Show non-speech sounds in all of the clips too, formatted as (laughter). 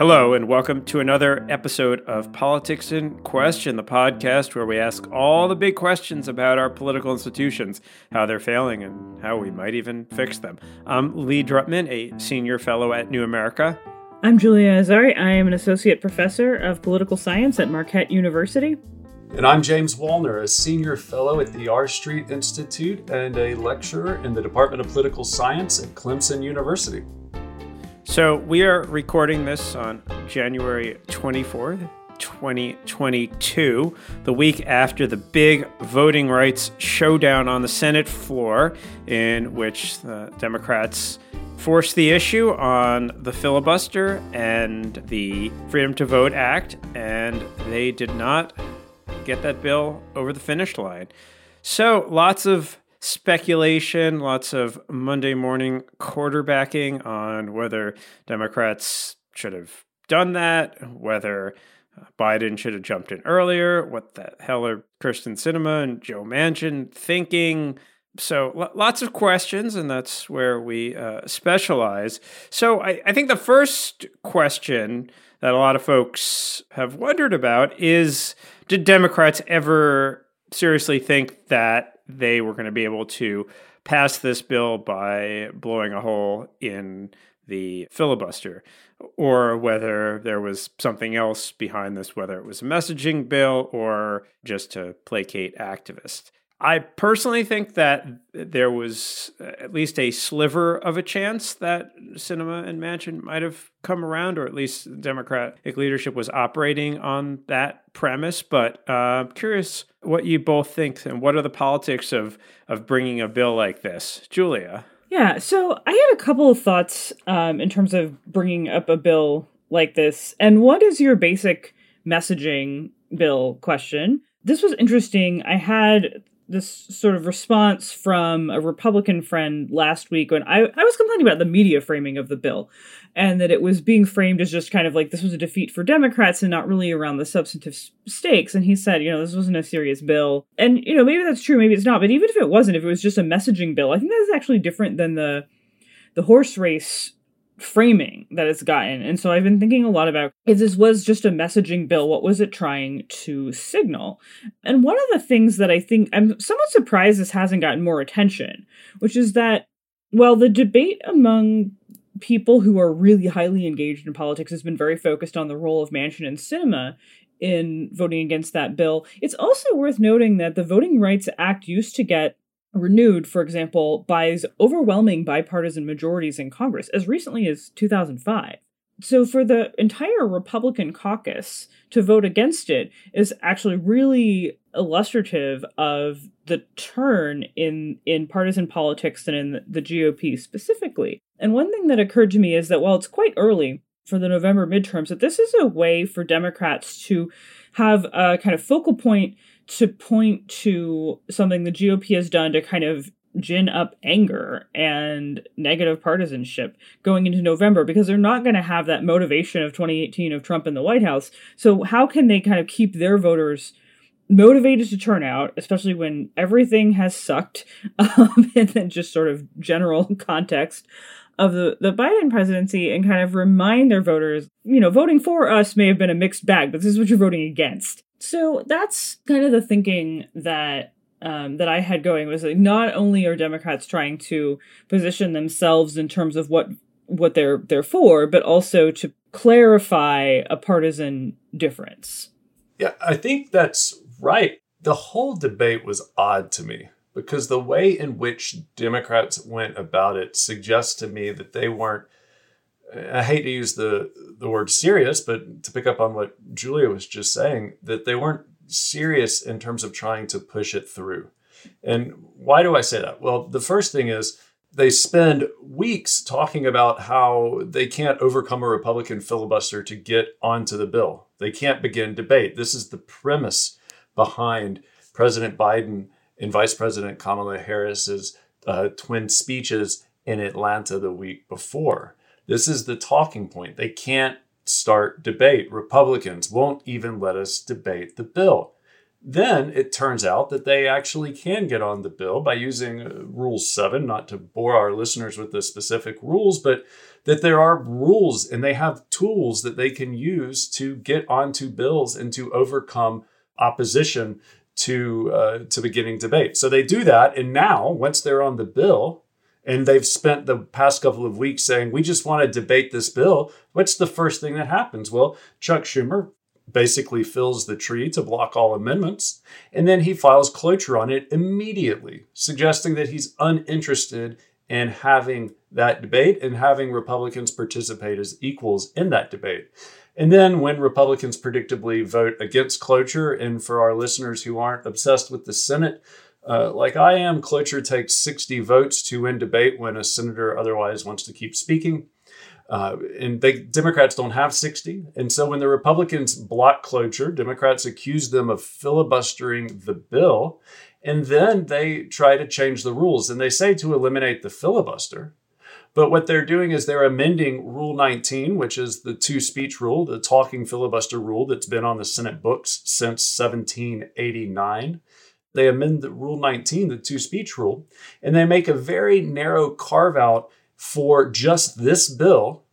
Hello, and welcome to another episode of Politics in Question, the podcast where we ask all the big questions about our political institutions, how they're failing, and how we might even fix them. I'm Lee Drutman, a senior fellow at New America. I'm Julia Azari. I am an associate professor of political science at Marquette University. And I'm James Wallner, a senior fellow at the R Street Institute and a lecturer in the Department of Political Science at Clemson University. So we are recording this on January 24th, 2022, the week after the big voting rights showdown on the Senate floor, in which the Democrats forced the issue on the filibuster and the Freedom to Vote Act, and they did not get that bill over the finish line. So lots of speculation, lots of Monday morning quarterbacking on whether Democrats should have done that, whether uh, Biden should have jumped in earlier, what the hell are Kyrsten Sinema and Joe Manchin thinking? So lots of questions, and that's where we uh, specialize. So I, I think the first question that a lot of folks have wondered about is did Democrats ever seriously think that they were going to be able to pass this bill by blowing a hole in the filibuster, or whether there was something else behind this, whether it was a messaging bill or just to placate activists. I personally think that there was at least a sliver of a chance that Sinema and Manchin might have come around, or at least Democratic leadership was operating on that premise. But uh, I'm curious what you both think and what are the politics of of bringing a bill like this, Julia. Yeah, so I had a couple of thoughts um, in terms of bringing up a bill like this. And what is your basic messaging bill question? This was interesting. I had this sort of response from a Republican friend last week when I, I was complaining about the media framing of the bill and that it was being framed as just kind of like this was a defeat for Democrats and not really around the substantive stakes. And he said, you know, this wasn't a serious bill. And, you know, maybe that's true, maybe it's not. But even if it wasn't, if it was just a messaging bill, I think that's actually different than the the horse race framing that it's gotten. And so I've been thinking a lot about if this was just a messaging bill, what was it trying to signal? And one of the things that I think I'm somewhat surprised this hasn't gotten more attention, which is that well, the debate among people who are really highly engaged in politics has been very focused on the role of Manchin and Sinema in voting against that bill. It's also worth noting that the Voting Rights Act used to get renewed, for example, by overwhelming bipartisan majorities in Congress as recently as 2005. So, for the entire Republican caucus to vote against it is actually really illustrative of the turn in in partisan politics and in the GOP specifically. And one thing that occurred to me is that while it's quite early for the November midterms, that this is a way for Democrats to have a kind of focal point to point to something the GOP has done to kind of gin up anger and negative partisanship going into November because they're not going to have that motivation of 2018 of Trump in the White House. So, how can they kind of keep their voters? motivated to turn out, especially when everything has sucked, (laughs) um, and then just sort of general (laughs) context of the, the Biden presidency and kind of remind their voters, you know, voting for us may have been a mixed bag, but this is what you're voting against. So that's kind of the thinking that um, that I had going was like not only are Democrats trying to position themselves in terms of what what they're they're for, but also to clarify a partisan difference. Yeah, I think that's right. The whole debate was odd to me because the way in which Democrats went about it suggests to me that they weren't I hate to use the the word serious, but to pick up on what Julia was just saying, that they weren't serious in terms of trying to push it through. And why do I say that? Well, the first thing is they spend weeks talking about how they can't overcome a Republican filibuster to get onto the bill. They can't begin debate. This is the premise behind President Biden and Vice President Kamala Harris's uh, twin speeches in Atlanta the week before. This is the talking point. They can't start debate. Republicans won't even let us debate the bill. Then it turns out that they actually can get on the bill by using uh, Rule 7, not to bore our listeners with the specific rules, but that there are rules and they have tools that they can use to get onto bills and to overcome opposition to uh, to beginning debate. So they do that, and now once they're on the bill, and they've spent the past couple of weeks saying we just want to debate this bill, what's the first thing that happens? Well, Chuck Schumer basically fills the tree to block all amendments, and then he files cloture on it immediately, suggesting that he's uninterested in having that debate and having Republicans participate as equals in that debate. And then when Republicans predictably vote against cloture, and for our listeners who aren't obsessed with the Senate, uh, like I am, cloture takes 60 votes to win debate when a senator otherwise wants to keep speaking. Uh, and they, Democrats don't have 60. And so when the Republicans block cloture, Democrats accuse them of filibustering the bill. And then they try to change the rules. And they say to eliminate the filibuster. But what they're doing is they're amending Rule 19, which is the two speech rule, the talking filibuster rule that's been on the Senate books since 1789. They amend the Rule 19, the two speech rule, and they make a very narrow carve out for just this bill.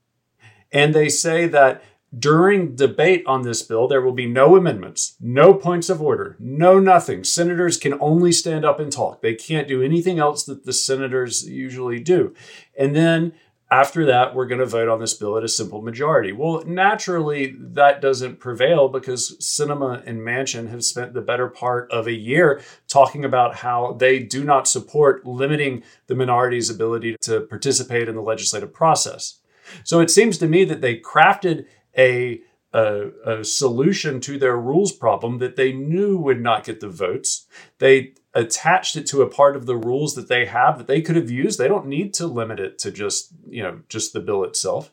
And they say that during debate on this bill, there will be no amendments, no points of order, no nothing. Senators can only stand up and talk. They can't do anything else that the senators usually do. And then after that, we're going to vote on this bill at a simple majority. Well, naturally, that doesn't prevail because Sinema and Manchin have spent the better part of a year talking about how they do not support limiting the minority's ability to participate in the legislative process. So it seems to me that they crafted a, a, a solution to their rules problem that they knew would not get the votes. They attached it to a part of the rules that they have that they could have used. They don't need to limit it to just, you know, just the bill itself.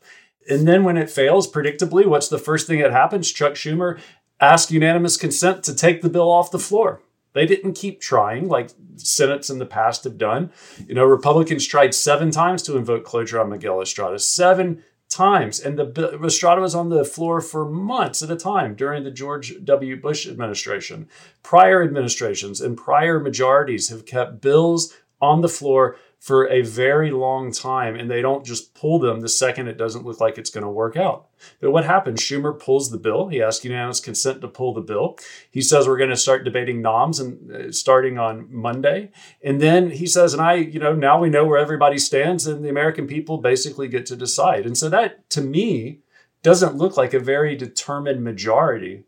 And then when it fails, predictably, what's the first thing that happens? Chuck Schumer asked unanimous consent to take the bill off the floor. They didn't keep trying like Senates in the past have done. You know, Republicans tried seven times to invoke cloture on Miguel Estrada. Seven times. And the Estrada was on the floor for months at a time during the George W. Bush administration. Prior administrations and prior majorities have kept bills on the floor for a very long time and they don't just pull them the second it doesn't look like it's going to work out. But what happens? Schumer pulls the bill. He asks unanimous consent to pull the bill. He says we're going to start debating noms and uh, starting on Monday. And then he says, and I, you know, now we know where everybody stands and the American people basically get to decide. And so that to me doesn't look like a very determined majority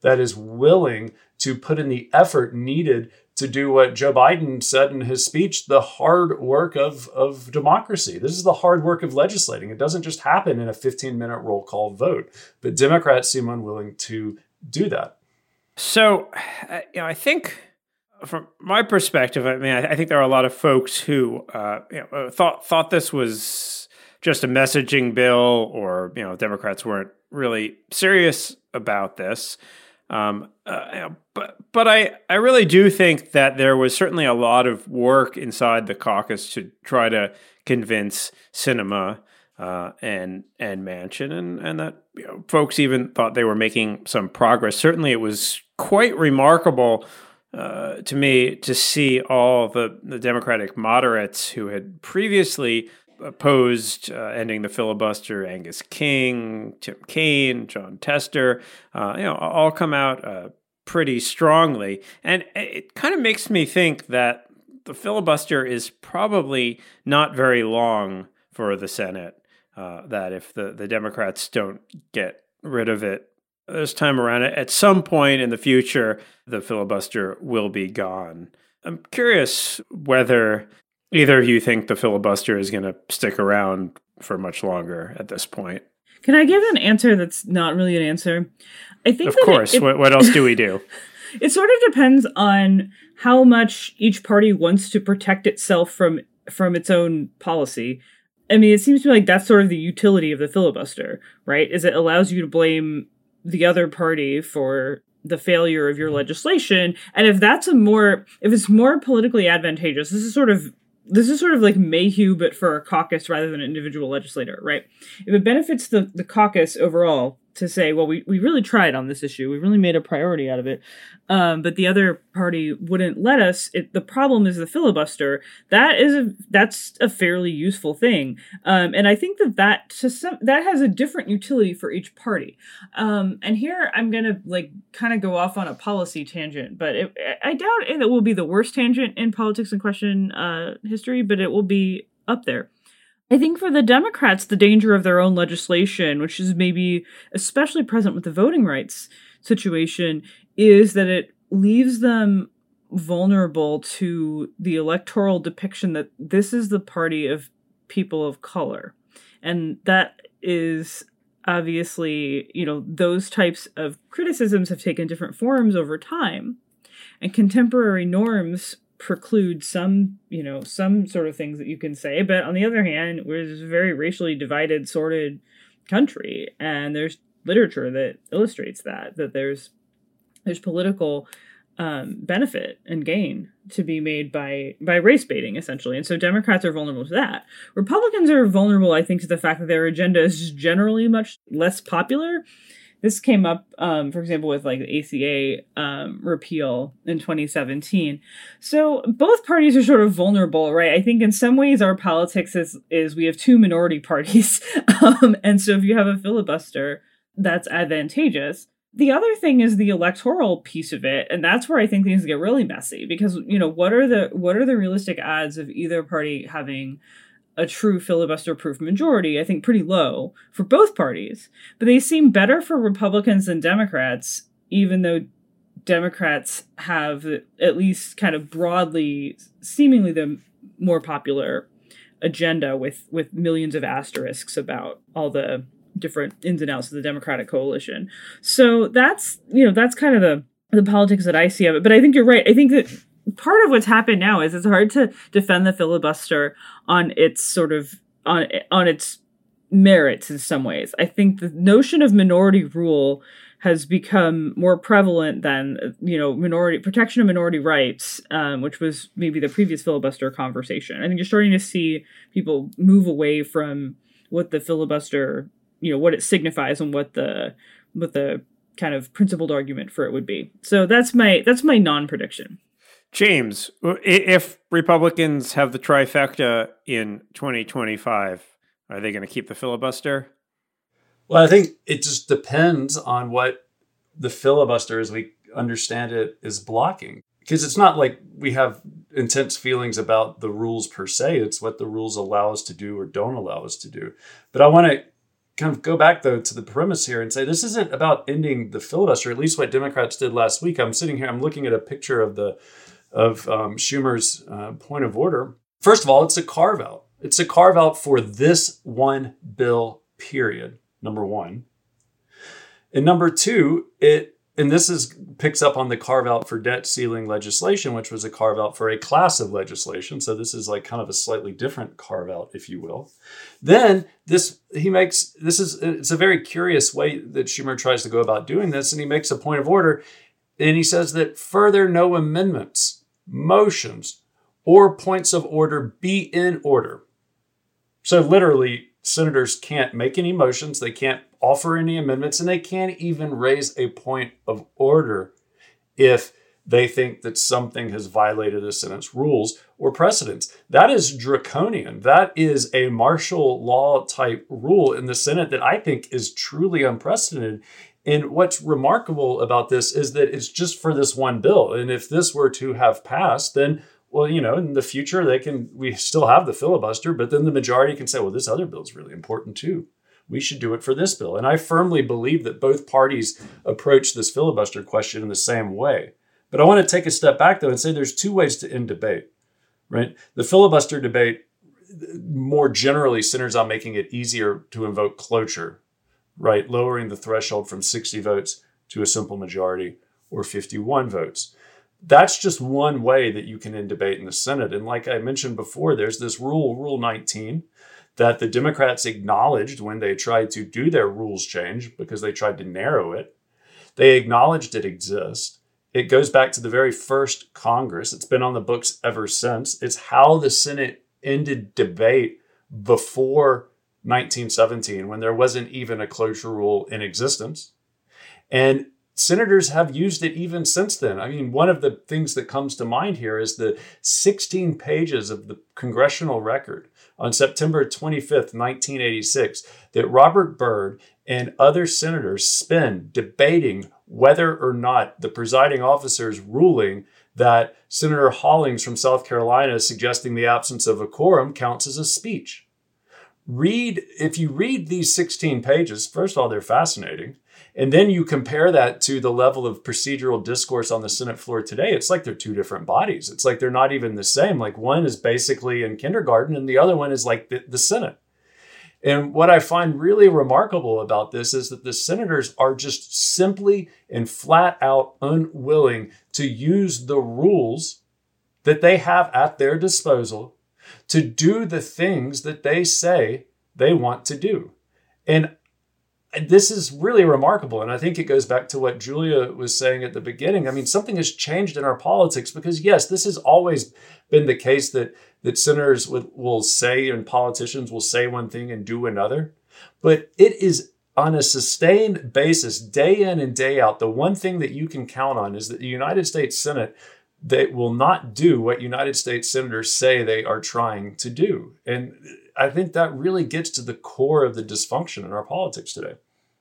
that is willing to put in the effort needed to do what Joe Biden said in his speech the hard work of, of democracy. This is the hard work of legislating. It doesn't just happen in a 15 minute roll call vote, but Democrats seem unwilling to do that. So, uh, you know, I think from my perspective, I mean, I, think there are a lot of folks who uh, you know, uh, thought thought this was just a messaging bill, or you know, Democrats weren't really serious about this. Um, uh, but but I, I really do think that there was certainly a lot of work inside the caucus to try to convince Sinema uh, and and Manchin, and and that you know, folks even thought they were making some progress. Certainly, it was quite remarkable uh, to me to see all the the Democratic moderates who had previously opposed uh, ending the filibuster, Angus King, Tim Kaine, Jon Tester, uh, you know, all come out uh, pretty strongly. And it kind of makes me think that the filibuster is probably not very long for the Senate. Uh, that if the, the Democrats don't get rid of it this time around, at some point in the future, the filibuster will be gone. I'm curious whether either of you think the filibuster is going to stick around for much longer at this point. Can I give an answer that's not really an answer? I think, of course. It, it, what, what else do we do? (laughs) it sort of depends on how much each party wants to protect itself from from its own policy. I mean, it seems to me like that's sort of the utility of the filibuster, right? Is it allows you to blame the other party for the failure of your legislation, and if that's a more if it's more politically advantageous, this is sort of this is sort of like Mayhew, but for a caucus rather than an individual legislator, right? If it benefits the, the caucus overall to say, well, we, we really tried on this issue. We really made a priority out of it. Um, but the other party wouldn't let us. It, the problem is the filibuster. That is a that's a fairly useful thing, um, and I think that that to some that has a different utility for each party. Um, and here I'm gonna like kind of go off on a policy tangent, but it, I doubt it will be the worst tangent in politics and question uh, history, but it will be up there. I think for the Democrats, the danger of their own legislation, which is maybe especially present with the voting rights situation, is that it leaves them vulnerable to the electoral depiction that this is the party of people of color. And that is obviously, you know, those types of criticisms have taken different forms over time. And contemporary norms preclude some, you know, some sort of things that you can say. But on the other hand, we're a very racially divided, sorted country, and there's literature that illustrates that that there's there's political um, benefit and gain to be made by by race baiting essentially. And so democrats are vulnerable to that. Republicans are vulnerable i think to the fact that their agenda is generally much less popular this came up, um, for example, with like the ACA um, repeal in 2017. So both parties are sort of vulnerable, right? I think in some ways our politics is is we have two minority parties, (laughs) um, and so if you have a filibuster, that's advantageous. The other thing is the electoral piece of it, and that's where I think things get really messy because you know what are the what are the realistic odds of either party having a true filibuster proof majority, I think pretty low for both parties. But they seem better for Republicans than Democrats, even though Democrats have at least kind of broadly, seemingly the more popular agenda with with millions of asterisks about all the different ins and outs of the Democratic coalition. So that's you know that's kind of the the politics that I see of it. But I think you're right. I think that part of what's happened now is it's hard to defend the filibuster on its sort of on on its merits in some ways. I think the notion of minority rule has become more prevalent than you know minority protection of minority rights, um, which was maybe the previous filibuster conversation. I think you're starting to see people move away from what the filibuster, you know, what it signifies and what the what the kind of principled argument for it would be. So that's my that's my non prediction. James, uh, if Republicans have the trifecta in 2025, are they going to keep the filibuster? Well, I think it just depends on what the filibuster, as we understand it, is blocking. Because it's not like we have intense feelings about the rules per se, it's what the rules allow us to do or don't allow us to do. But I want to kind of go back though to the premise here and say this isn't about ending the filibuster at least what democrats did last week i'm sitting here i'm looking at a picture of the of um, Schumer's uh, point of order. First of all, it's a carve out. It's a carve out for this one bill, period. Number one. And number two, it and this is picks up on the carve out for debt ceiling legislation, which was a carve out for a class of legislation. So this is like kind of a slightly different carve out, if you will. Then this he makes this is it's a very curious way that Schumer tries to go about doing this, and he makes a point of order, and he says that further no amendments motions, or points of order be in order. So, literally, senators can't make any motions, they can't offer any amendments, and they can't even raise a point of order if they think that something has violated the Senate's rules or precedents. That is draconian. That is a martial law type rule in the Senate that I think is truly unprecedented. And what's remarkable about this is that it's just for this one bill. And if this were to have passed, then well, you know, in the future they can we still have the filibuster, but then the majority can say, well, this other bill is really important too. We should do it for this bill. And I firmly believe that both parties approach this filibuster question in the same way. But I want to take a step back though and say there's two ways to end debate, right? The filibuster debate more generally centers on making it easier to invoke cloture right, lowering the threshold from 60 votes to a simple majority or 51 votes. That's just one way that you can end debate in the Senate. And like I mentioned before, there's this rule, Rule 19, that the Democrats acknowledged when they tried to do their rules change because they tried to narrow it. They acknowledged it exists. It goes back to the very first Congress. It's been on the books ever since. It's how the Senate ended debate before 1917 when there wasn't even a cloture rule in existence. And senators have used it even since then. I mean, one of the things that comes to mind here is the 16 pages of the congressional record on September 25th, 1986, that Robert Byrd and other senators spend debating whether or not the presiding officer's ruling that Senator Hollings from South Carolina suggesting the absence of a quorum counts as a speech. Read, if you read these 16 pages, first of all, they're fascinating. And then you compare that to the level of procedural discourse on the Senate floor today. It's like they're two different bodies. It's like they're not even the same. Like one is basically in kindergarten and the other one is like the, the Senate. And what I find really remarkable about this is that the senators are just simply and flat out unwilling to use the rules that they have at their disposal to do the things that they say they want to do. And this is really remarkable. And I think it goes back to what Julia was saying at the beginning. I mean, something has changed in our politics because, yes, this has always been the case that, that senators will, will say and politicians will say one thing and do another. But it is on a sustained basis, day in and day out, the one thing that you can count on is that the United States Senate they will not do what United States senators say they are trying to do. And I think that really gets to the core of the dysfunction in our politics today.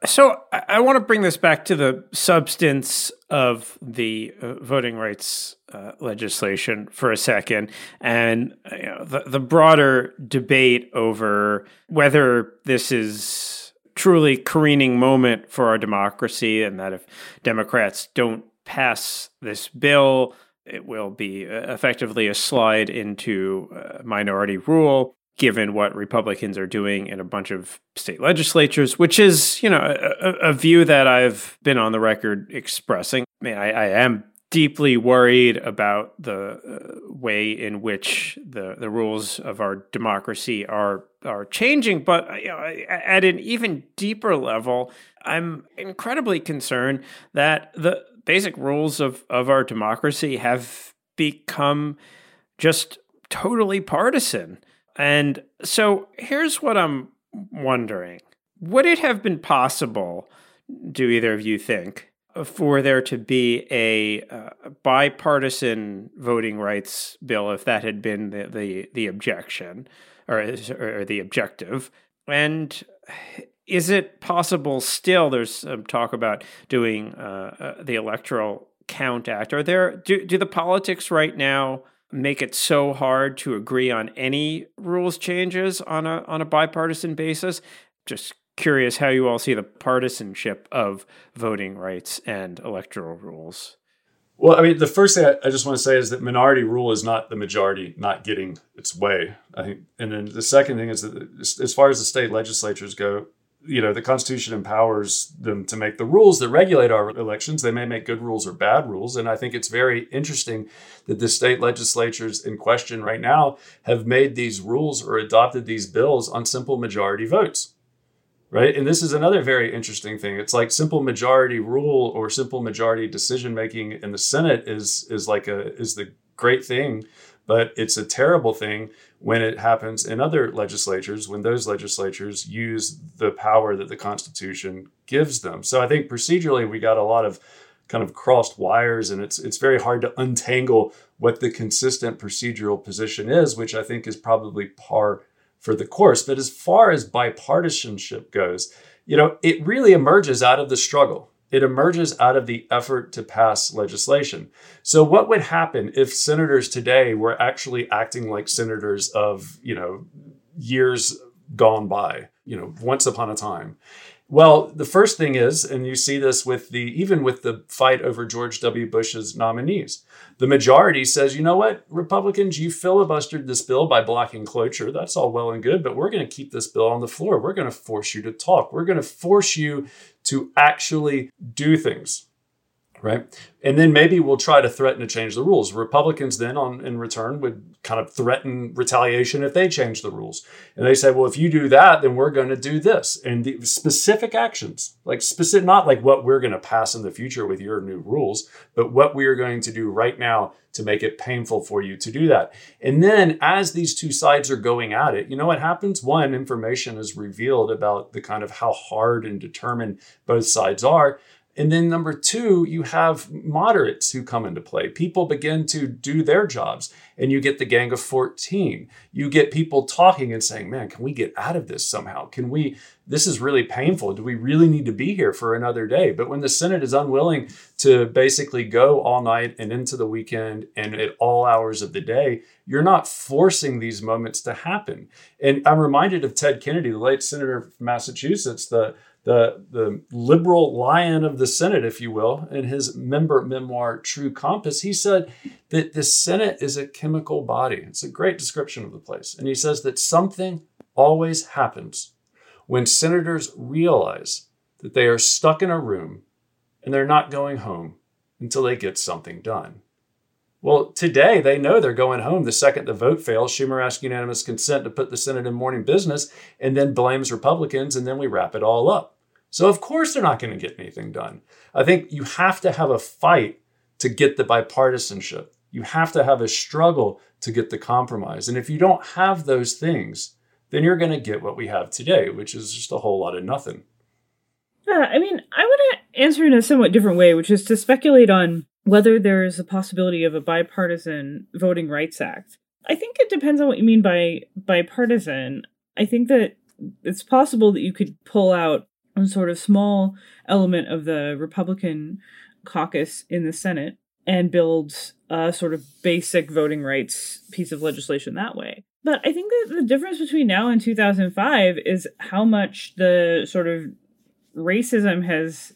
So I want to bring this back to the substance of the uh, voting rights uh, legislation for a second, and you know, the the broader debate over whether this is truly a careening moment for our democracy, and that if Democrats don't pass this bill, it will be uh, effectively a slide into uh, minority rule given what Republicans are doing in a bunch of state legislatures, which is, you know, a, a view that I've been on the record expressing. I mean, I, I am deeply worried about the uh, way in which the, the rules of our democracy are are changing. But you know, at an even deeper level, I'm incredibly concerned that the basic rules of, of our democracy have become just totally partisan. And so here's what I'm wondering Would it have been possible, do either of you think, for there to be a uh, bipartisan voting rights bill if that had been the, the, the objection or, or the objective? And is it possible still? There's some talk about doing uh, uh, the Electoral Count Act. Are there do do the politics right now make it so hard to agree on any rules changes on a on a bipartisan basis? Just curious how you all see the partisanship of voting rights and electoral rules. Well, I mean, the first thing I, just want to say is that minority rule is not the majority not getting its way. I think, and then the second thing is that as far as the state legislatures go, you know, the Constitution empowers them to make the rules that regulate our elections. They may make good rules or bad rules. And I think it's very interesting that the state legislatures in question right now have made these rules or adopted these bills on simple majority votes. Right. And this is another very interesting thing. It's like simple majority rule or simple majority decision making in the Senate is is like a is the great thing but it's a terrible thing when it happens in other legislatures, when those legislatures use the power that the Constitution gives them. So I think procedurally, we got a lot of kind of crossed wires, and it's it's very hard to untangle what the consistent procedural position is, which I think is probably par for the course. But as far as bipartisanship goes, you know, it really emerges out of the struggle it emerges out of the effort to pass legislation. So what would happen if senators today were actually acting like senators of, you know, years gone by, you know, once upon a time? Well, the first thing is, and you see this with the even with the fight over George W. Bush's nominees, the majority says, you know what, Republicans, you filibustered this bill by blocking cloture. That's all well and good, but we're going to keep this bill on the floor. We're going to force you to talk. We're going to force you to actually do things right? And then maybe we'll try to threaten to change the rules. Republicans then, on in return, would kind of threaten retaliation if they change the rules. And they say, well, if you do that, then we're going to do this. And the specific actions, like specific, not like what we're going to pass in the future with your new rules, but what we are going to do right now to make it painful for you to do that. And then as these two sides are going at it, you know what happens? One, information is revealed about the kind of how hard and determined both sides are. And then number two, you have moderates who come into play. People begin to do their jobs, and you get the gang of 14. You get people talking and saying, Man, can we get out of this somehow? Can we? This is really painful. Do we really need to be here for another day? But when the Senate is unwilling to basically go all night and into the weekend and at all hours of the day, you're not forcing these moments to happen. And I'm reminded of Ted Kennedy, the late senator from Massachusetts, the the, the liberal lion of the Senate, if you will, in his member memoir, True Compass, he said that the Senate is a chemical body. It's a great description of the place. And he says that something always happens when senators realize that they are stuck in a room and they're not going home until they get something done. Well, today they know they're going home the second the vote fails. Schumer asks unanimous consent to put the Senate in morning business and then blames Republicans, and then we wrap it all up. So, of course, they're not going to get anything done. I think you have to have a fight to get the bipartisanship. You have to have a struggle to get the compromise. And if you don't have those things, then you're going to get what we have today, which is just a whole lot of nothing. Yeah, I mean, I want to answer in a somewhat different way, which is to speculate on whether there is a possibility of a bipartisan Voting Rights Act. I think it depends on what you mean by bipartisan. I think that it's possible that you could pull out sort of small element of the Republican caucus in the Senate and build a sort of basic voting rights piece of legislation that way. But I think that the difference between now and 2005 is how much the sort of racism has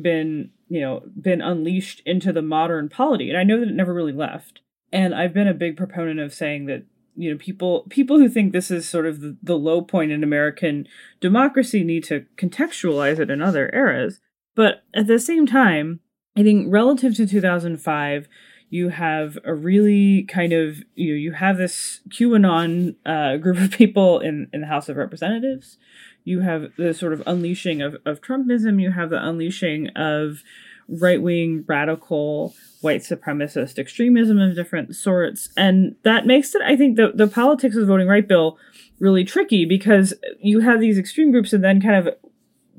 been, you know, been unleashed into the modern polity. And I know that it never really left. And I've been a big proponent of saying that you know people people who think this is sort of the, the low point in American democracy need to contextualize it in other eras. But at the same time, I think relative to 2005, you have a really kind of you know, you have this QAnon uh, group of people in in the House of Representatives. You have the sort of unleashing of of Trumpism. You have the unleashing of right wing radical white supremacist extremism of different sorts. And that makes it, I think, the, the politics of the voting right bill really tricky because you have these extreme groups and then kind of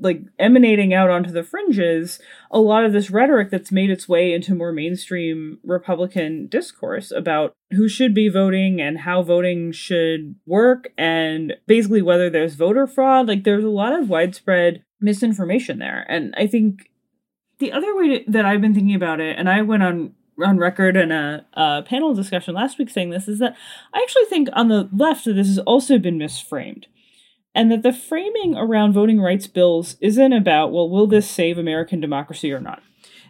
like emanating out onto the fringes a lot of this rhetoric that's made its way into more mainstream Republican discourse about who should be voting and how voting should work and basically whether there's voter fraud. Like there's a lot of widespread misinformation there. And I think the other way to, that I've been thinking about it, and I went on on record in a, a, panel discussion last week saying this, is that I actually think on the left that this has also been misframed. And that the framing around voting rights bills isn't about, well, will this save American democracy or not?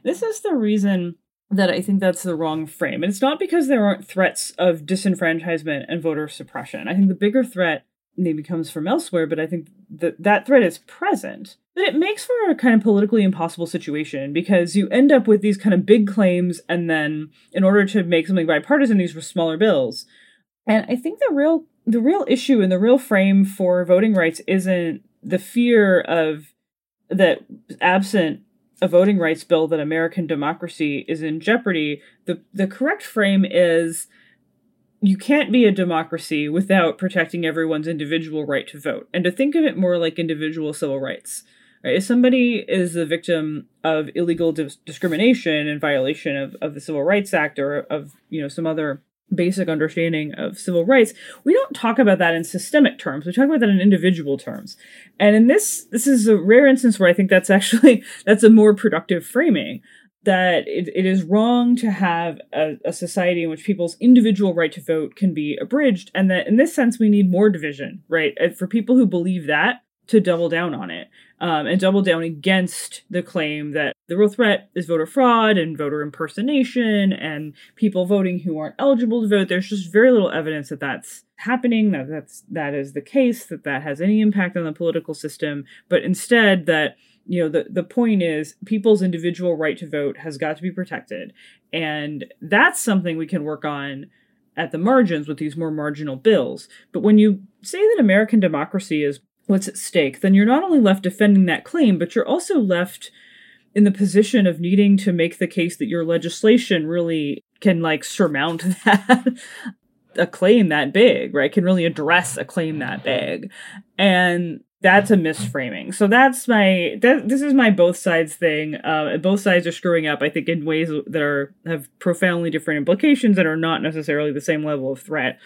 This is the reason that I think that's the wrong frame. And it's not because there aren't threats of disenfranchisement and voter suppression. I think the bigger threat maybe comes from elsewhere, but I think that that threat is present. But it makes for a kind of politically impossible situation because you end up with these kind of big claims, and then in order to make something bipartisan, these were smaller bills. And I think the real the real issue and the real frame for voting rights isn't the fear of that absent a voting rights bill that American democracy is in jeopardy. The the correct frame is you can't be a democracy without protecting everyone's individual right to vote and to think of it more like individual civil rights right? If somebody is the victim of illegal dis- discrimination and violation of, of the civil rights act or of you know some other basic understanding of civil rights we don't talk about that in systemic terms. We talk about that in individual terms. And in this this is a rare instance where i think that's (laughs) actually that's a more productive framing that it, it is wrong to have a, a, society in which people's individual right to vote can be abridged, and that in this sense we need more division, right? For people who believe that to double down on it um, and double down against the claim that the real threat is voter fraud and voter impersonation and people voting who aren't eligible to vote. There's just very little evidence that that's happening, that that's that is the case, that that has any impact on the political system, but instead that you know the the point is people's individual right to vote has got to be protected. And that's something we can work on at the margins with these more marginal bills. But when you say that american democracy is what's at stake then you're not only left defending that claim but you're also left in the position of needing to make the case that your legislation really can like surmount (laughs) that a claim that big right can really address a claim that big and that's a misframing. So that's my that this is my both sides thing. Uh, both sides are screwing up. I think in ways that are have profoundly different implications and are not necessarily the same level of threat.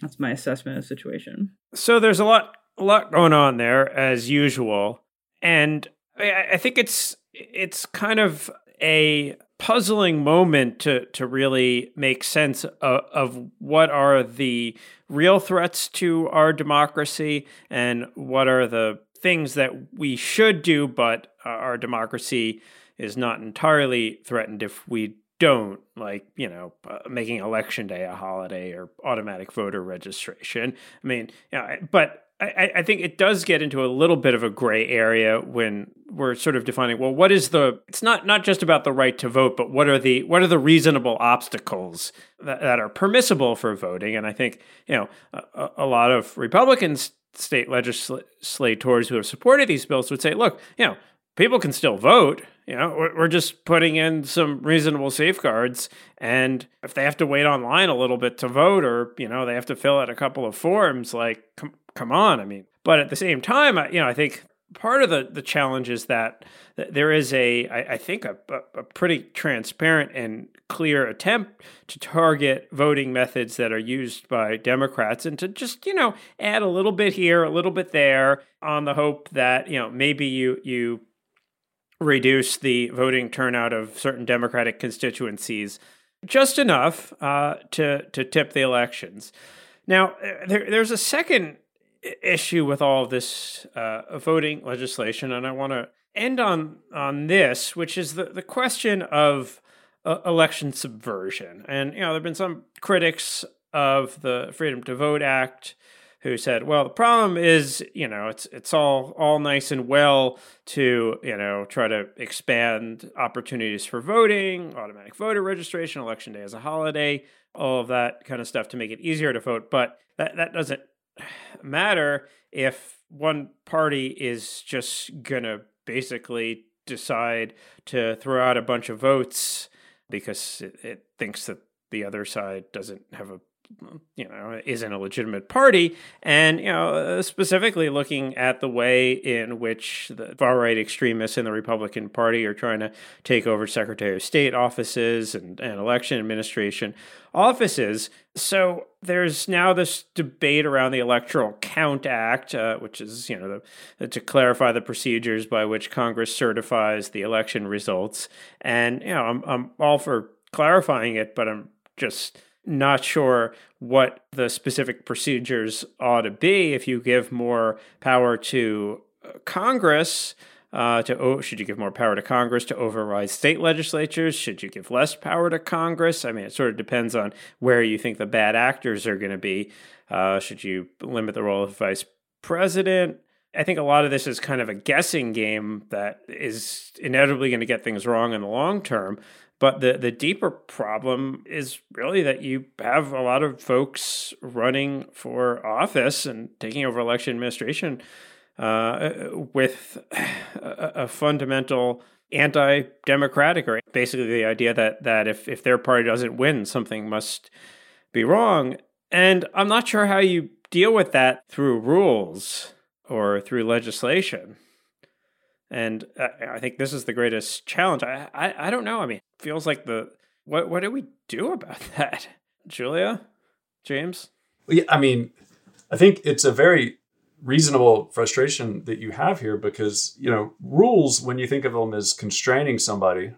That's my assessment of the situation. So there's a lot a lot going on there as usual, and I, think it's it's kind of a puzzling moment to to really make sense of, of, what are the real threats to our democracy and what are the things that we should do but our democracy is not entirely threatened if we don't like you know uh, making election day a holiday or automatic voter registration. I mean you know, but I, I, think it does get into a little bit of a gray area when we're sort of defining well what is the it's not not just about the right to vote but what are the what are the reasonable obstacles that, that are permissible for voting? And i think you know a, a lot of republicans state legislators who have supported these bills would say look you know people can still vote you know we're, we're just putting in some reasonable safeguards. And if they have to wait online a little bit to vote or you know they have to fill out a couple of forms like come, on i mean but at the same time you know i think part of the, the challenge is that there is a, I, I think, a, a pretty transparent and clear attempt to target voting methods that are used by Democrats and to just, you know, add a little bit here, a little bit there on the hope that, you know, maybe you, you reduce the voting turnout of certain Democratic constituencies just enough uh, to, to tip the elections. Now, there, there's a second issue with all of this uh, voting legislation, and I want to end on on this, which is the the question of uh, election subversion. And you know, there've been some critics of the Freedom to Vote Act who said, "Well, the problem is, you know, it's it's all all nice and well to you know try to expand opportunities for voting, automatic voter registration, election day as a holiday, all of that kind of stuff to make it easier to vote, but that that doesn't matter if one party is just going to basically decide to throw out a bunch of votes because it, it, thinks that the other side doesn't have a you know isn't a legitimate party and you know uh, specifically looking at the way in which the far right extremists in the Republican Party are trying to take over Secretary of State offices and, and election administration offices so there's now this debate around the Electoral Count Act, uh, which is, you know, the, to clarify the procedures by which Congress certifies the election results. And, you know, I'm, I'm all for clarifying it, but I'm just not sure what the specific procedures ought to be if you give more power to uh, Congress. Uh, to oh, should you give more power to Congress to override state legislatures? Should you give less power to Congress? I mean, it sort of depends on where you think the bad actors are going to be. Uh, should you limit the role of vice president? I think a lot of this is kind of a guessing game that is inevitably going to get things wrong in the long term. But the, the deeper problem is really that you have a lot of folks running for office and taking over election administration uh, with a, a fundamental anti-democratic or basically the idea that that if, if their party doesn't win something must be wrong. And i'm not sure how you deal with that through rules or through legislation and I, think this is the greatest challenge. I, I, I don't know. I mean, feels like the what what do we do about (laughs) that, Julia, James? Yeah, I mean, I think it's a very reasonable frustration that you have here because you know rules when you think of them as constraining somebody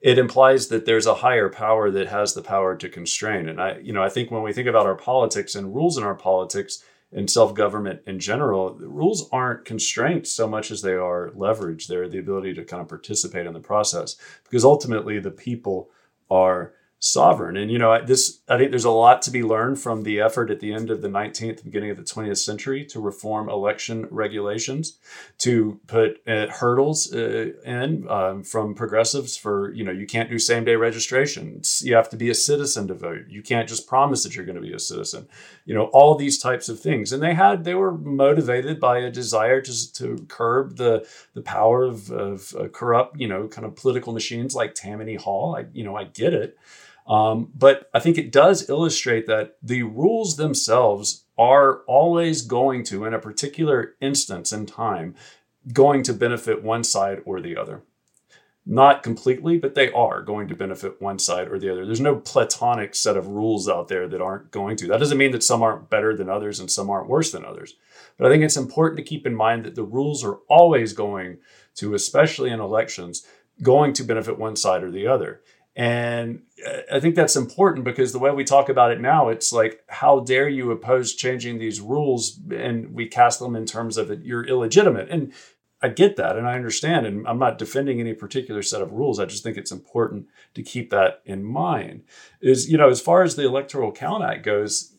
it implies that there's a higher power that has the power to constrain and i you know i think when we think about our politics and rules in our politics and self-government in general the rules aren't constraints so much as they are leverage they're the ability to kind of participate in the process because ultimately the people are sovereign. And you know, this I think there's a lot to be learned from the effort at the end of the 19th, beginning of the 20th century to reform election regulations, to put uh, hurdles uh, in um, from progressives for you know you can't do same day registration. You have to be a citizen to vote. You can't just promise that you're going to be a citizen. You know, all these types of things. And they had they were motivated by a desire to to curb the the power of, of uh, corrupt you know kind of political machines like Tammany Hall. I you know I get it. Um, but I think it does illustrate that the rules themselves are always going to, in a particular instance in time, going to benefit one side or the other. Not completely, but they are going to benefit one side or the other. There's no platonic set of rules out there that aren't going to. That doesn't mean that some aren't better than others and some aren't worse than others. But I think it's important to keep in mind that the rules are always going to, especially in elections, going to benefit one side or the other. And uh, I think that's important because the way we talk about it now, it's like, how dare you oppose changing these rules? And we cast them in terms of it, you're illegitimate. And I get that and I understand. And I'm not defending any particular set of rules. I just think it's important to keep that in mind. Is, you know, as far as the Electoral Count Act goes,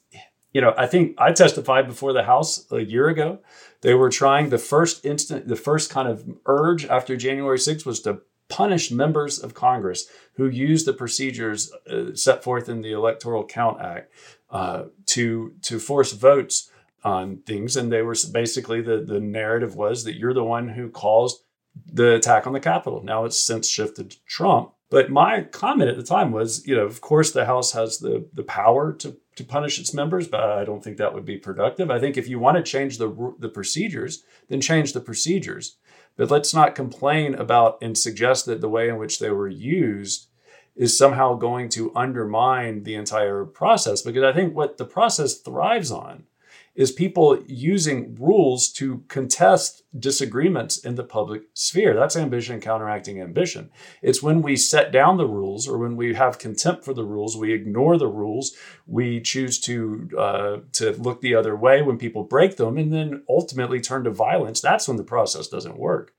you know, I think I testified before the House a year ago. They were trying the first instant, the first kind of urge after January 6th was to punish members of Congress who use the procedures uh, set forth in the Electoral Count Act uh, to to force votes on things. And they were basically the the narrative was that you're the one who caused the attack on the Capitol. Now it's since shifted to Trump. But my comment at the time was, you know, of course the House has the the power to to punish its members, but I don't think that would be productive. I think if you want to change the the procedures, then change the procedures. But let's not complain about and suggest that the way in which they were used is somehow going to undermine the entire process. Because I think what the process thrives on is people using rules to contest disagreements in the public sphere. That's ambition counteracting ambition. It's when we set down the rules or when we have contempt for the rules, we ignore the rules, we choose to uh, to look the other way when people break them, and then ultimately turn to violence. That's when the process doesn't work.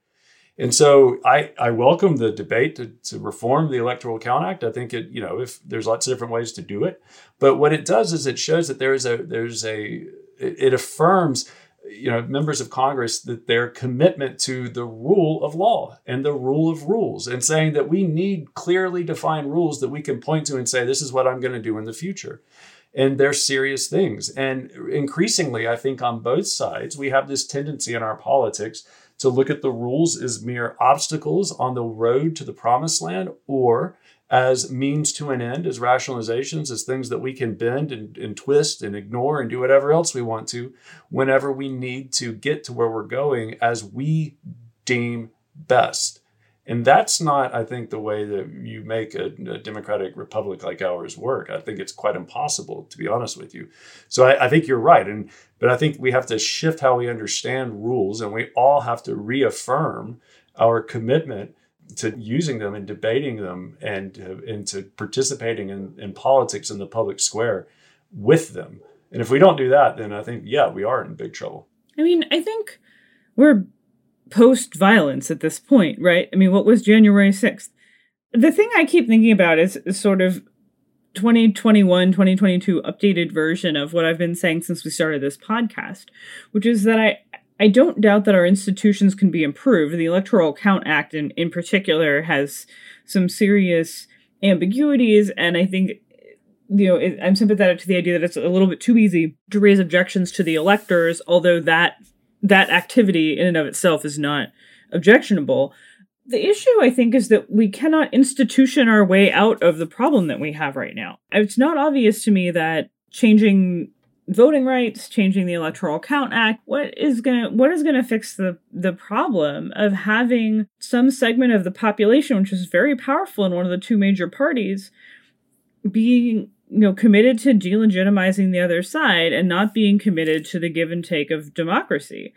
And so I, I welcome the debate to, to reform the Electoral Count Act. I think it, you know, if there's lots of different ways to do it. But what it does is it shows that there is a there's a it affirms you know members of congress that their commitment to the rule of law and the rule of rules and saying that we need clearly defined rules that we can point to and say this is what i'm going to do in the future. And they're serious things. And increasingly i think on both sides we have this tendency in our politics to look at the rules as mere obstacles on the road to the promised land or as means to an end, as rationalizations, as things that we can bend and, and, twist and ignore and do whatever else we want to whenever we need to get to where we're going as we deem best. And that's not, I think, the way that you make a, a democratic republic like ours work. I think it's quite impossible, to be honest with you. So I, I think you're right. And but I think we have to shift how we understand rules, and we all have to reaffirm our commitment to using them and debating them and uh, into participating in, in politics in the public square with them. And if we don't do that, then I think, yeah, we are in big trouble. I mean, I think we're post violence at this point, right? I mean, what was January 6th? The thing I keep thinking about is, is sort of 2021 2022 updated version of what I've been saying since we started this podcast, which is that I I don't doubt that our institutions can be improved. The Electoral Count Act, in, in particular, has some serious ambiguities, and I think, you know, it, I'm sympathetic to the idea that it's a little bit too easy to raise objections to the electors, although that that activity in and of itself is not objectionable. The issue, I think, is that we cannot institution our way out of the problem that we have right now. It's not obvious to me that changing voting rights, changing the Electoral Count Act, what is gonna what is gonna fix the the problem of having some segment of the population, which is very powerful in one of the two major parties, being you know committed to delegitimizing the other side and not being committed to the give and take of democracy.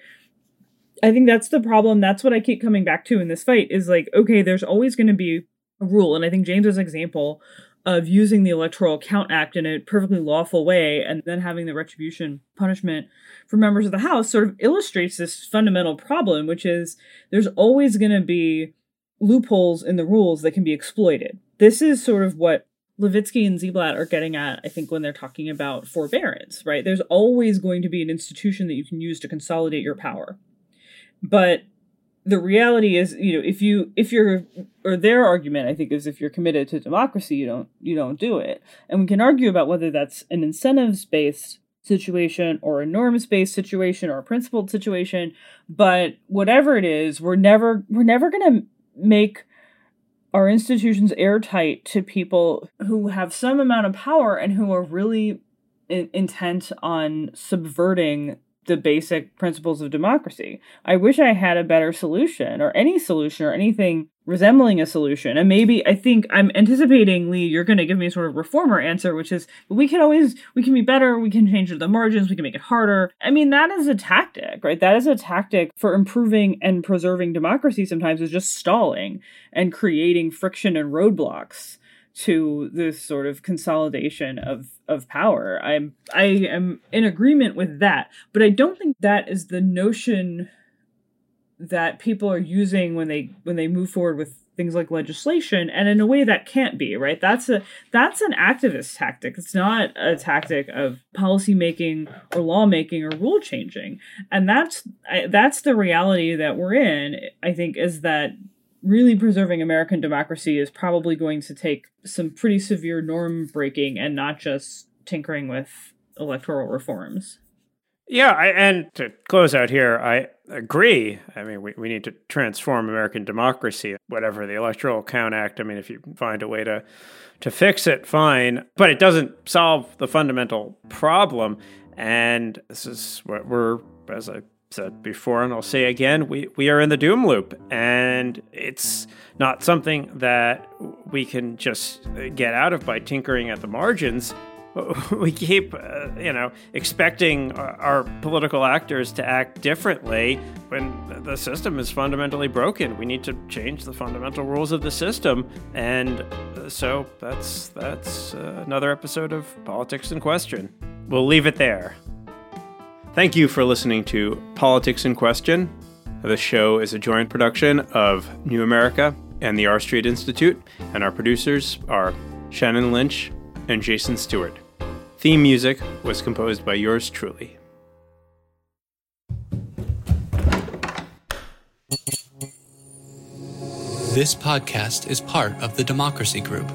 I think that's the problem. That's what I keep coming back to in this fight is like, okay, there's always to be a rule. And I think James's example of using the Electoral Count Act in a perfectly lawful way and then having the retribution punishment for members of the House sort of illustrates this fundamental problem, which is there's always going to be loopholes in the rules that can be exploited. This is sort of what Levitsky and Ziblatt are getting at, I think, when they're talking about forbearance, right? There's always going to be an institution that you can use to consolidate your power. But the reality is, you know, if you if you're or their argument, I think, is if you're committed to democracy, you don't you don't do it. And we can argue about whether that's an incentives based situation or a norms based situation or a principled situation, but whatever it is, we're never we're never gonna make our institutions airtight to people who have some amount of power and who are really in- intent on subverting the basic principles of democracy. I wish I had a better solution or any solution or anything resembling a solution. And maybe I think I'm anticipating, Lee, you're going to give me a sort of reformer answer, which is we can always, we can be better, we can change the margins, we can make it harder. I mean, that is a tactic, right? That is a tactic for improving and preserving democracy sometimes is just stalling and creating friction and roadblocks to this sort of consolidation of of power. I'm I am in agreement with that, but I don't think that is the notion that people are using when they when they move forward with things like legislation and in a way that can't be right? That's a that's an activist tactic. It's not a tactic of policy making or lawmaking or rule changing. And that's that's the reality that we're in i think is that really preserving American democracy is probably going to take some pretty severe norm breaking and not just tinkering with electoral reforms. Yeah, I, and to close out here, I agree. I mean, we, we need to transform American democracy, whatever the Electoral Count Act. I mean, if you find a way to, to fix it, fine. But it doesn't solve the fundamental problem. And this is what we're, as I said before and I'll say again, we, we are in the doom loop. And it's not something that we can just get out of by tinkering at the margins. (laughs) We keep, uh, you know, expecting our political actors to act differently when the system is fundamentally broken. We need to change the fundamental rules of the system, and so that's that's uh, another episode of Politics in Question. We'll leave it there. Thank you for listening to Politics in Question. The show is a joint production of New America and the R Street Institute, and our producers are Shannon Lynch and Jason Stewart. Theme music was composed by yours truly. This podcast is part of the Democracy Group